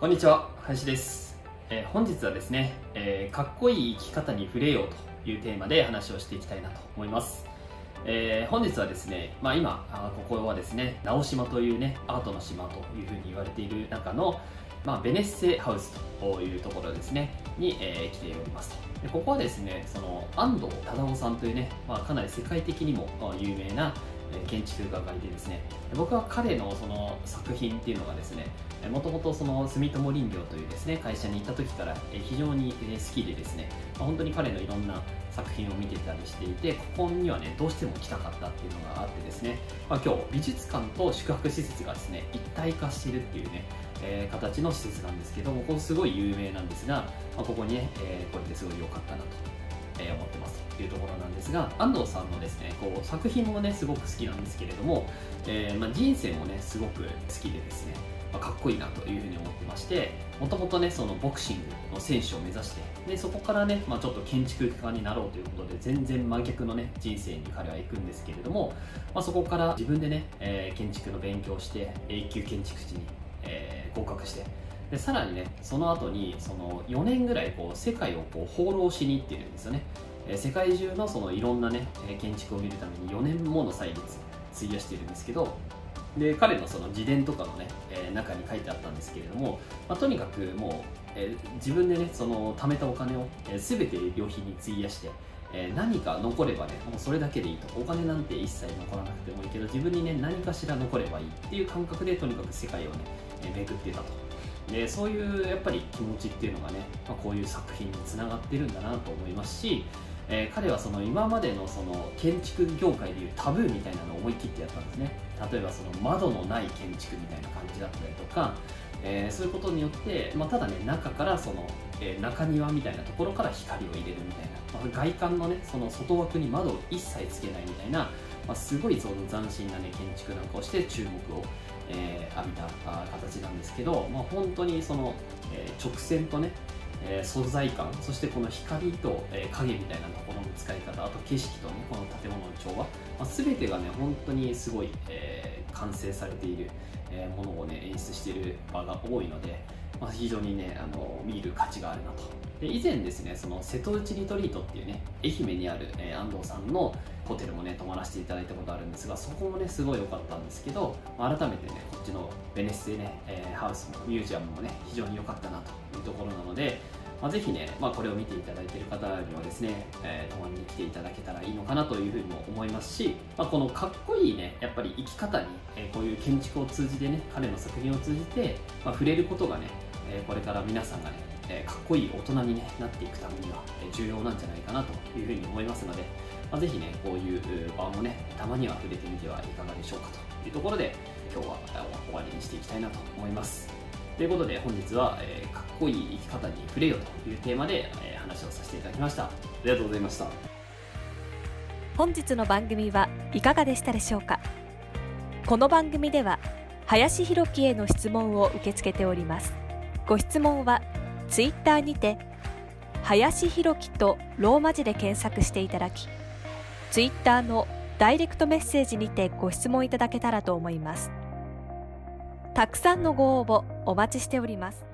こんにちは林です、えー、本日はですね、えー、かっこいい生き方に触れようというテーマで話をしていきたいなと思います。えー、本日はですね、まあ、今あここはですね直島というねアートの島というふうに言われている中の、まあ、ベネッセハウスというところですねに、えー、来ておりますと。でここはですねその安藤忠夫さんというね、まあ、かなり世界的にも有名な建築家がいてですね僕は彼のその作品っていうのがですねもともとその住友林業というですね会社に行った時から非常に好きでですね本当に彼のいろんな作品を見てたりしていてここにはねどうしても来たかったっていうのがあってですね、まあ、今日美術館と宿泊施設がですね一体化してるっていうね、えー、形の施設なんですけどもここすごい有名なんですが、まあ、ここにね、えー、これですごい良かったなと、え思ってますというところなんですが安藤さんのですねこう作品もねすごく好きなんですけれども、えー、まあ、人生もねすごく好きでですねまあ、かっこいいなというふうに思ってましてもともとねそのボクシングの選手を目指してでそこからね、まあ、ちょっと建築家になろうということで全然真逆のね人生に彼は行くんですけれども、ま、そこから自分でね、え、建築の勉強をして永久建築士に、え、合格してでさらにねその後にその4年ぐらいこう世界をこう放浪しに行ってるんですよね、え、世界中のそのいろんなね建築を見るために4年もの歳月費やしてるんですけどで彼のその自伝とかのね、え、中に書いてあったんですけれども、まあ、とにかくもう、え、自分でねその貯めたお金を、え、全て旅費に費やして、え、何か残ればねもうそれだけでいいと。お金なんて一切残らなくてもいいけど自分にね何かしら残ればいいっていう感覚でとにかく世界をね、え、巡ってたと。でそういうやっぱり気持ちっていうのがね、まあ、こういう作品につながってるんだなと思いますしえー、彼はその今までのその建築業界でいうタブーみたいなのを思い切ってやったんですね。例えばその窓のない建築みたいな感じだったりとか、えー、そういうことによって、まあ、ただね中からその、えー、中庭みたいなところから光を入れるみたいな、まあ、外観のねその外枠に窓を一切つけないみたいな、まあ、すごいその斬新なね建築なんかをして注目を、え浴びた形なんですけど、まあ、本当にその、え直線とねえー、素材感そしてこの光と、え、影みたいなところの使い方あと景色とねこの建物の調和、まあ、全てがね本当にすごい、え、完成されている、えものをね演出している場が多いので、まあ、非常にねあの見る価値があるなと。で以前ですねその瀬戸内リトリートっていうね愛媛にある、え安藤さんのホテルもね泊まらせていただいたことあるんですがそこもねすごい良かったんですけど、まあ、改めてねこっちのベネッセね、えー、ハウスもミュージアムもね非常に良かったなというところなので、まあ、ぜひね、まあ、これを見ていただいている方にはですね、えー、泊まりに来ていただけたらいいのかなというふうにも思いますし、まあ、このかっこいいねやっぱり生き方に、え、こういう建築を通じてね彼の作品を通じて、ま、触れることがね、え、これから皆さんがね、えー、かっこいい大人に、ね、なっていくためには、え、重要なんじゃないかなというふうに思いますので、まあ、ぜひねこういう場もねたまには触れてみてはいかがでしょうかというところで今日は終わりにしていきたいなと思います。ということで本日は、えー、かっこいい生き方に触れよというテーマで、えー、話をさせていただきました。ありがとうございました。本日の番組はいかがでしたでしょうか？この番組では林弘樹への質問を受け付けております。ご質問はツイッターにて林弘樹とローマ字で検索していただきツイッターのダイレクトメッセージにてご質問いただけたらと思います。たくさんのご応募お待ちしております。